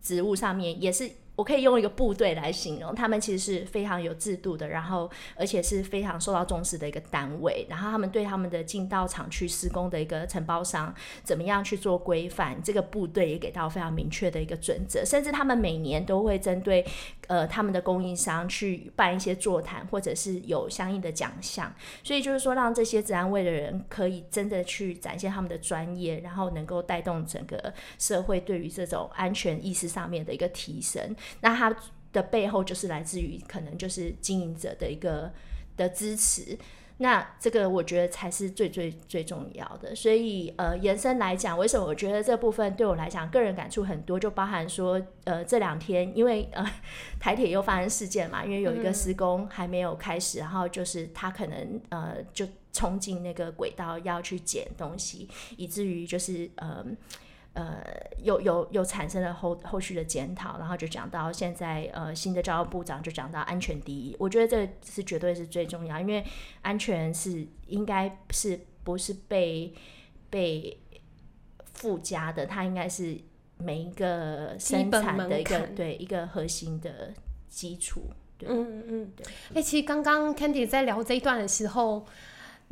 职务上面也是。我可以用一个部队来形容，他们其实是非常有制度的，然后而且是非常受到重视的一个单位。然后他们对他们的进到厂区施工的一个承包商，怎么样去做规范，这个部队也给到非常明确的一个准则。甚至他们每年都会针对呃他们的供应商去办一些座谈，或者是有相应的奖项。所以就是说，让这些治安卫的人可以真的去展现他们的专业，然后能够带动整个社会对于这种安全意识上面的一个提升。那它的背后就是来自于可能就是经营者的一个的支持，那这个我觉得才是最最最重要的。所以呃，延伸来讲，为什么我觉得这部分对我来讲个人感触很多，就包含说呃这两天因为呃台铁又发生事件嘛，因为有一个施工还没有开始，然后就是他可能呃就冲进那个轨道要去捡东西，以至于就是呃。呃，有有有产生了后后续的检讨，然后就讲到现在，呃，新的教育部长就讲到安全第一，我觉得这是绝对是最重要，因为安全是应该是不是被被附加的，它应该是每一个生产的一个对一个核心的基础。嗯嗯嗯，对。哎，其实刚刚 Candy 在聊这一段的时候。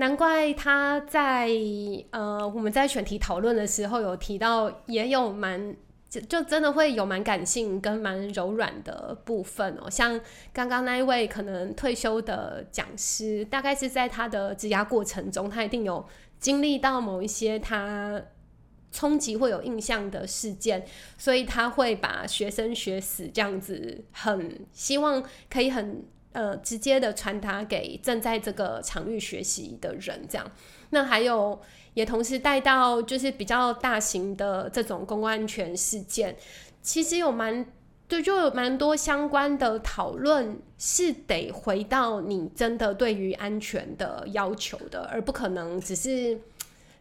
难怪他在呃，我们在选题讨论的时候有提到，也有蛮就就真的会有蛮感性跟蛮柔软的部分哦。像刚刚那一位可能退休的讲师，大概是在他的职涯过程中，他一定有经历到某一些他冲击会有印象的事件，所以他会把学生学死这样子，很希望可以很。呃，直接的传达给正在这个场域学习的人，这样。那还有，也同时带到就是比较大型的这种公共安全事件，其实有蛮对，就有蛮多相关的讨论，是得回到你真的对于安全的要求的，而不可能只是。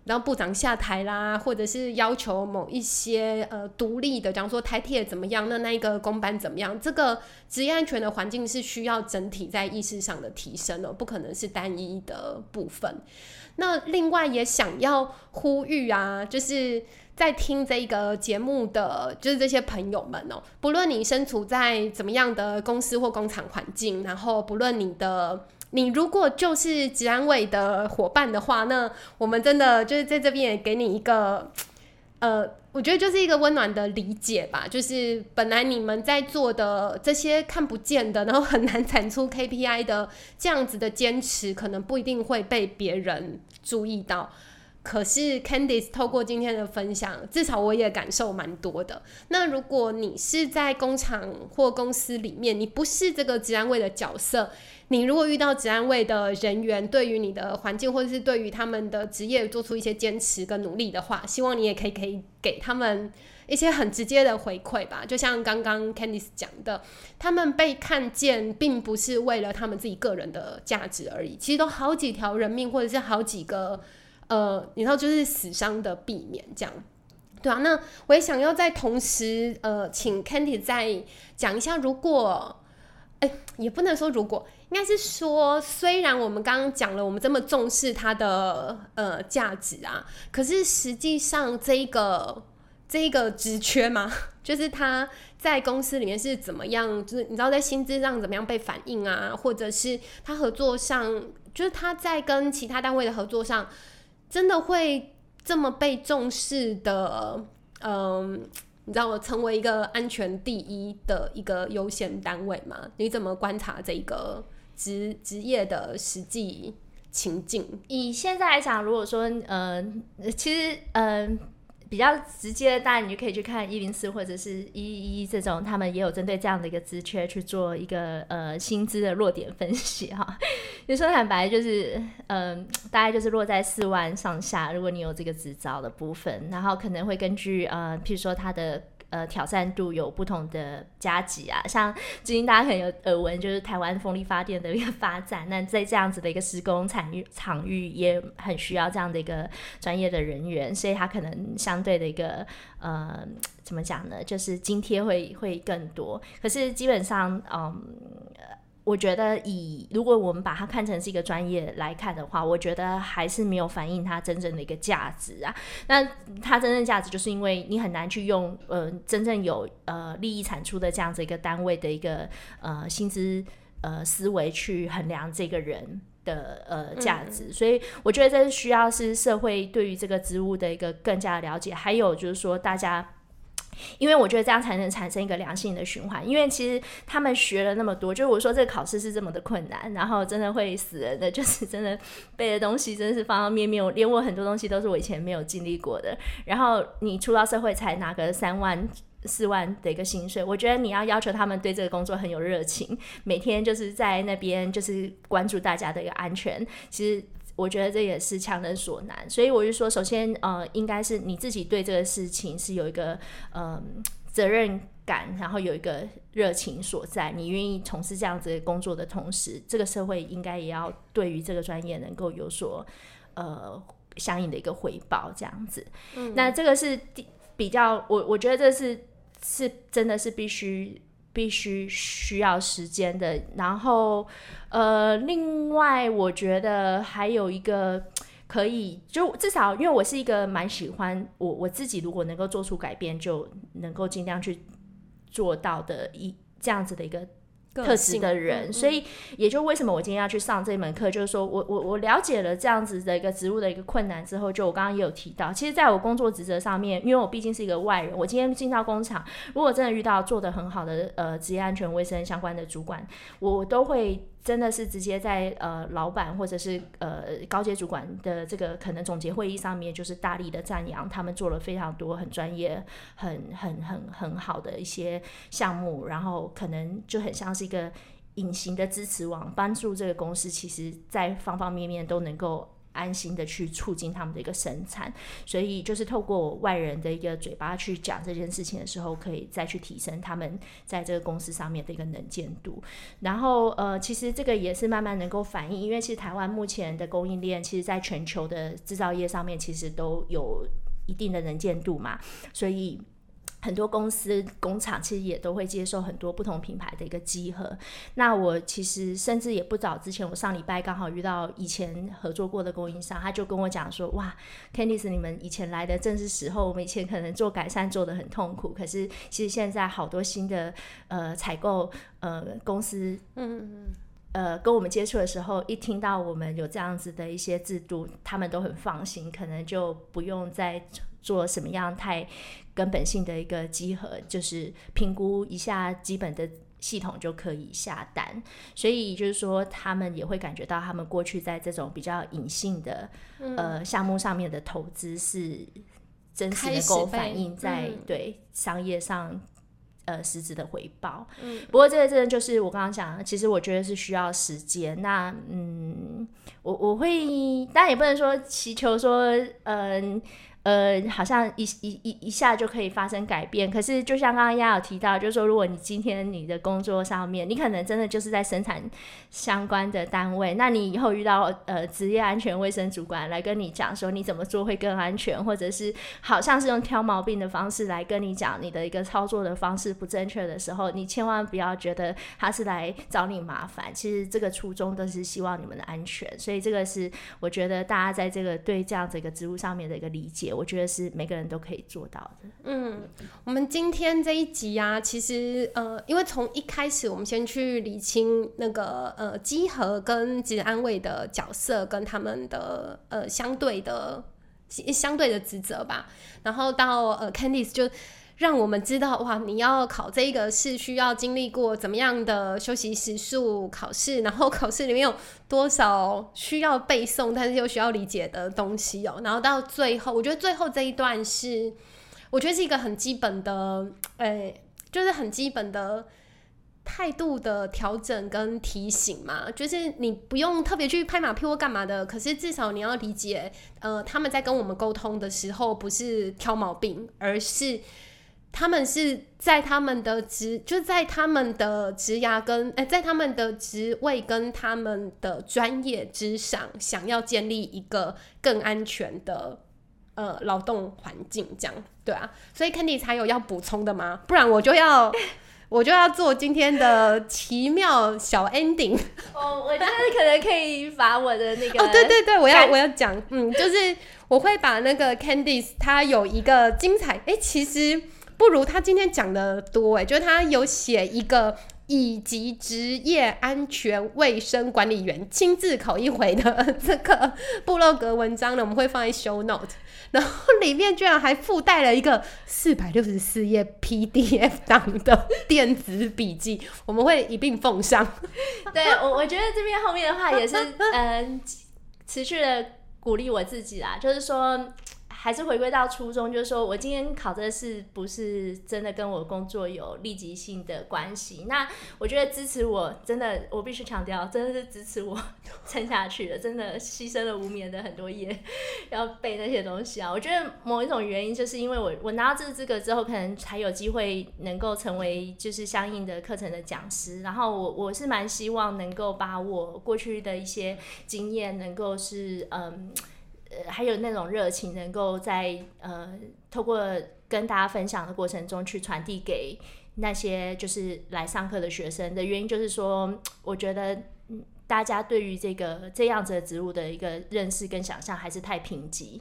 然后部长下台啦，或者是要求某一些呃独立的，假如说台铁怎么样，那那一个公班怎么样？这个职业安全的环境是需要整体在意识上的提升哦，不可能是单一的部分。那另外也想要呼吁啊，就是在听这一个节目的，就是这些朋友们哦，不论你身处在怎么样的公司或工厂环境，然后不论你的。你如果就是吉安委的伙伴的话，那我们真的就是在这边也给你一个，呃，我觉得就是一个温暖的理解吧。就是本来你们在做的这些看不见的，然后很难产出 KPI 的这样子的坚持，可能不一定会被别人注意到。可是 Candice 透过今天的分享，至少我也感受蛮多的。那如果你是在工厂或公司里面，你不是这个治安卫的角色。你如果遇到治安卫的人员，对于你的环境或者是对于他们的职业做出一些坚持跟努力的话，希望你也可以可以给他们一些很直接的回馈吧。就像刚刚 Candice 讲的，他们被看见，并不是为了他们自己个人的价值而已，其实都好几条人命或者是好几个呃，你知道就是死伤的避免这样，对啊。那我也想要在同时呃，请 Candy 再讲一下，如果。哎，也不能说如果，应该是说，虽然我们刚刚讲了，我们这么重视它的呃价值啊，可是实际上这一个这一个职缺嘛，就是他在公司里面是怎么样，就是你知道在薪资上怎么样被反映啊，或者是他合作上，就是他在跟其他单位的合作上，真的会这么被重视的，嗯。你知道我成为一个安全第一的一个优先单位吗？你怎么观察这个职职业的实际情境？以现在来讲，如果说呃，其实嗯。比较直接的，当然你就可以去看一零四或者是一一一这种，他们也有针对这样的一个资缺去做一个呃薪资的弱点分析哈。你说坦白就是，嗯，大概就是落在四万上下，如果你有这个执照的部分，然后可能会根据呃，譬如说他的。呃，挑战度有不同的加急啊，像最近大家可能有耳闻，就是台湾风力发电的一个发展，那在这样子的一个施工场域场域也很需要这样的一个专业的人员，所以他可能相对的一个呃，怎么讲呢？就是津贴会会更多。可是基本上，嗯。我觉得以如果我们把它看成是一个专业来看的话，我觉得还是没有反映它真正的一个价值啊。那它真正价值就是因为你很难去用呃真正有呃利益产出的这样子一个单位的一个呃薪资呃思维去衡量这个人。的呃价值，所以我觉得这是需要是社会对于这个职务的一个更加了解，还有就是说大家，因为我觉得这样才能产生一个良性的循环。因为其实他们学了那么多，就是我说这个考试是这么的困难，然后真的会死人的，就是真的背的东西真的是方方面面，我连我很多东西都是我以前没有经历过的。然后你出到社会才拿个三万。四万的一个薪水，我觉得你要要求他们对这个工作很有热情，每天就是在那边就是关注大家的一个安全。其实我觉得这也是强人所难，所以我就说，首先呃，应该是你自己对这个事情是有一个嗯责任感，然后有一个热情所在，你愿意从事这样子的工作的同时，这个社会应该也要对于这个专业能够有所呃相应的一个回报，这样子。嗯，那这个是第比较，我我觉得这是。是真的是必须必须需要时间的，然后呃，另外我觉得还有一个可以，就至少因为我是一个蛮喜欢我我自己，如果能够做出改变，就能够尽量去做到的一这样子的一个。特质的人，所以也就为什么我今天要去上这门课，就是说我我我了解了这样子的一个职务的一个困难之后，就我刚刚也有提到，其实在我工作职责上面，因为我毕竟是一个外人，我今天进到工厂，如果真的遇到做的很好的呃职业安全卫生相关的主管，我都会。真的是直接在呃老板或者是呃高阶主管的这个可能总结会议上面，就是大力的赞扬他们做了非常多很专业、很很很很好的一些项目，然后可能就很像是一个隐形的支持网，帮助这个公司其实在方方面面都能够。安心的去促进他们的一个生产，所以就是透过外人的一个嘴巴去讲这件事情的时候，可以再去提升他们在这个公司上面的一个能见度。然后呃，其实这个也是慢慢能够反映，因为其实台湾目前的供应链，其实在全球的制造业上面，其实都有一定的能见度嘛，所以。很多公司工厂其实也都会接受很多不同品牌的一个集合。那我其实甚至也不早之前，我上礼拜刚好遇到以前合作过的供应商，他就跟我讲说：“哇，Candice，你们以前来的正是时候。我们以前可能做改善做的很痛苦，可是其实现在好多新的呃采购呃公司，嗯嗯呃跟我们接触的时候，一听到我们有这样子的一些制度，他们都很放心，可能就不用再。”做什么样太根本性的一个集合，就是评估一下基本的系统就可以下单，所以就是说他们也会感觉到他们过去在这种比较隐性的呃项目上面的投资是真实能够反映在对商业上呃实质的回报。嗯，不过这个真的就是我刚刚讲，其实我觉得是需要时间。那嗯，我我会当然也不能说祈求说嗯。呃，呃好像一一一一下就可以发生改变。可是，就像刚刚丫有提到，就是说，如果你今天你的工作上面，你可能真的就是在生产相关的单位，那你以后遇到呃职业安全卫生主管来跟你讲说你怎么做会更安全，或者是好像是用挑毛病的方式来跟你讲你的一个操作的方式不正确的时候，你千万不要觉得他是来找你麻烦。其实这个初衷都是希望你们的安全。所以这个是我觉得大家在这个对这样子一个职务上面的一个理解。我觉得是每个人都可以做到的。嗯，我们今天这一集啊，其实呃，因为从一开始我们先去理清那个呃，集合跟职安慰的角色跟他们的呃相对的相对的职责吧，然后到呃，Candice 就。让我们知道哇，你要考这个是需要经历过怎么样的休息时数考试，然后考试里面有多少需要背诵，但是又需要理解的东西哦。然后到最后，我觉得最后这一段是，我觉得是一个很基本的，哎，就是很基本的态度的调整跟提醒嘛。就是你不用特别去拍马屁或干嘛的，可是至少你要理解，呃，他们在跟我们沟通的时候不是挑毛病，而是。他们是在他们的职，就是在他们的职涯跟诶，在他们的职位跟他们的专业之上，想要建立一个更安全的呃劳动环境，这样对啊。所以 Candy 才有要补充的吗？不然我就要 我就要做今天的奇妙小 ending。哦，我觉得可能可以把我的那个 哦，对对对，我要我要讲，嗯，就是我会把那个 Candice 她有一个精彩，哎、其实不如他今天讲的多，哎，就是他有写一个。以及职业安全卫生管理员亲自考一回的这个部落格文章呢，我们会放在 show note，然后里面居然还附带了一个四百六十四页 PDF 档的电子笔记，我们会一并奉上。对我，我觉得这边后面的话也是，嗯、持续的鼓励我自己啦，就是说。还是回归到初衷，就是说我今天考这个试不是真的跟我工作有立即性的关系。那我觉得支持我，真的我必须强调，真的是支持我 撑下去的，真的牺牲了无眠的很多夜要背那些东西啊。我觉得某一种原因，就是因为我我拿到这个资格之后，可能才有机会能够成为就是相应的课程的讲师。然后我我是蛮希望能够把我过去的一些经验，能够是嗯。呃，还有那种热情，能够在呃透过跟大家分享的过程中去传递给那些就是来上课的学生的原因，就是说，我觉得大家对于这个这样子的植物的一个认识跟想象还是太贫瘠，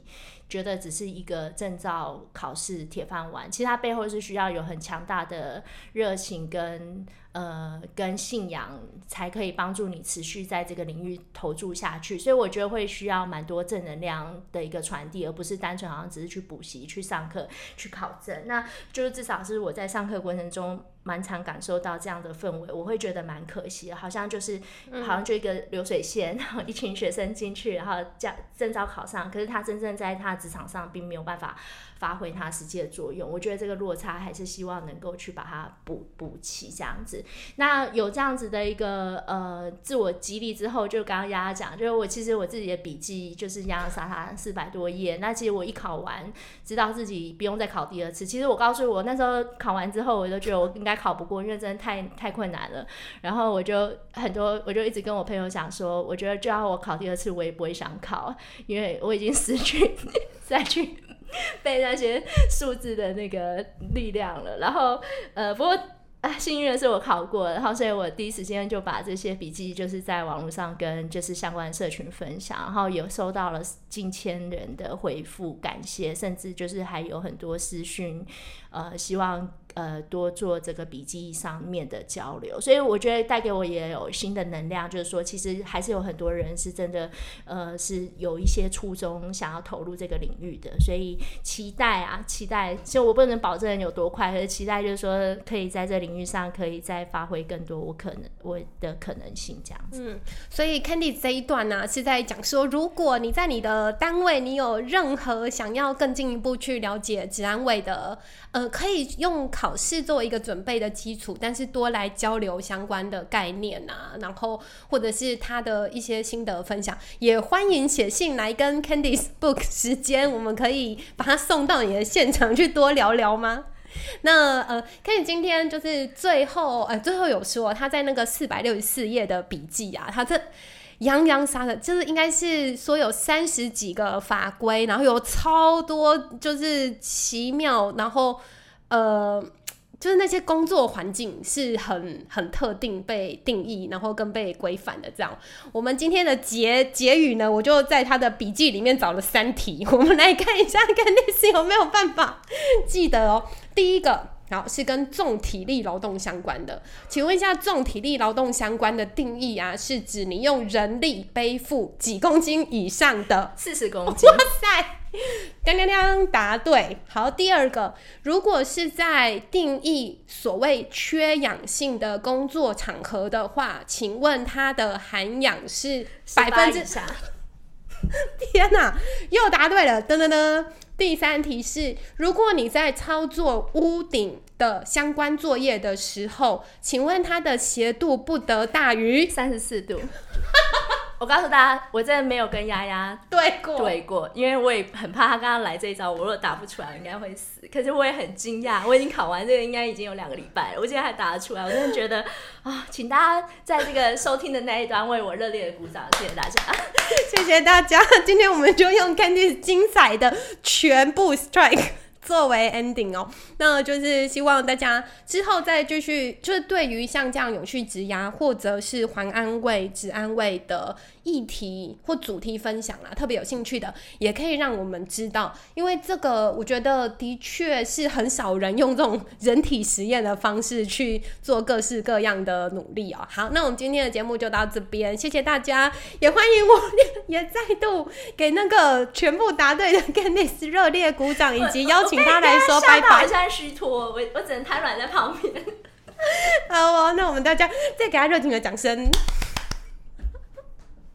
觉得只是一个证照考试铁饭碗，其实它背后是需要有很强大的热情跟呃跟信仰，才可以帮助你持续在这个领域投注下去。所以我觉得会需要蛮多正能量的一个传递，而不是单纯好像只是去补习、去上课、去考证。那就是至少是我在上课过程中蛮常感受到这样的氛围，我会觉得蛮可惜的，好像就是好像就一个流水线，然后一群学生进去，然后证证照考上，可是他真正在他职场上并没有办法发挥它实际的作用。我觉得这个落差还是希望能够去把它补补齐这样子。那有这样子的一个呃自我激励之后，就刚刚丫丫讲，就是我其实我自己的笔记就是洋洋洒洒四百多页。那其实我一考完，知道自己不用再考第二次。其实我告诉我那时候考完之后，我就觉得我应该考不过，因为真的太太困难了。然后我就很多，我就一直跟我朋友讲说，我觉得就要我考第二次，我也不会想考，因为我已经失去 再去 被那些数字的那个力量了。然后呃，不过。幸运的是我考过，然后所以我第一时间就把这些笔记就是在网络上跟就是相关社群分享，然后有收到了近千人的回复，感谢，甚至就是还有很多私讯，呃，希望呃多做这个笔记上面的交流，所以我觉得带给我也有新的能量，就是说其实还是有很多人是真的呃是有一些初衷想要投入这个领域的，所以期待啊，期待，其实我不能保证有多快，可是期待就是说可以在这领域上可以再发挥更多我可能我的可能性这样子。嗯，所以 Candy 这一段呢、是在讲说，如果你在你的单位，你有任何想要更进一步去了解治安委的，呃，可以用考试作为一个准备的基础，但是多来交流相关的概念啊，然后或者是他的一些心得分享，也欢迎写信来跟 Candy's Book 时间，我们可以把它送到你的现场去多聊聊吗？那呃，Kenny 今天就是最后呃，最后有说他在那个四百六十四页的笔记啊，他这洋洋洒洒，就是应该是说有三十几个法规，然后有超多就是奇妙，然后呃。就是那些工作环境是很很特定被定义，然后跟被规范的这样。我们今天的结结语呢，我就在他的笔记里面找了三题，我们来看一下，看电视有没有办法记得哦。第一个，好是跟重体力劳动相关的，请问一下，重体力劳动相关的定义啊，是指你用人力背负几公斤以上的四十公斤，哇塞！当当当，答对。好，第二个，如果是在定义所谓缺氧性的工作场合的话，请问它的含氧是百分之18以？上。天哪，又答对了！噔噔噔。第三题是，如果你在操作屋顶的相关作业的时候，请问它的斜度不得大于三十四度。我告诉大家，我真的没有跟丫丫对过对过，因为我也很怕他刚刚来这一招，我如果答不出来，我应该会死。可是我也很惊讶，我已经考完这个，应该已经有两个礼拜了，我竟然还答得出来，我真的觉得啊，请大家在这个收听的那一端为我热烈的鼓掌，谢谢大家。谢谢大家，今天我们就用 Candy 精彩的全部 strike 作为 ending 哦。那就是希望大家之后再继续，就是对于像这样永续职涯或者是还安慰、职安慰的议题或主题分享啦，特别有兴趣的，也可以让我们知道，因为这个我觉得的确是很少人用这种人体实验的方式去做各式各样的努力哦。好，那我们今天的节目就到这边，谢谢大家，也欢迎我也再度给那个全部答对的 Candice 热烈鼓掌，以及邀请他来说拜拜。现在虚脱，我我只能瘫软在旁边。好哦，那我们大家再给他热情的掌声。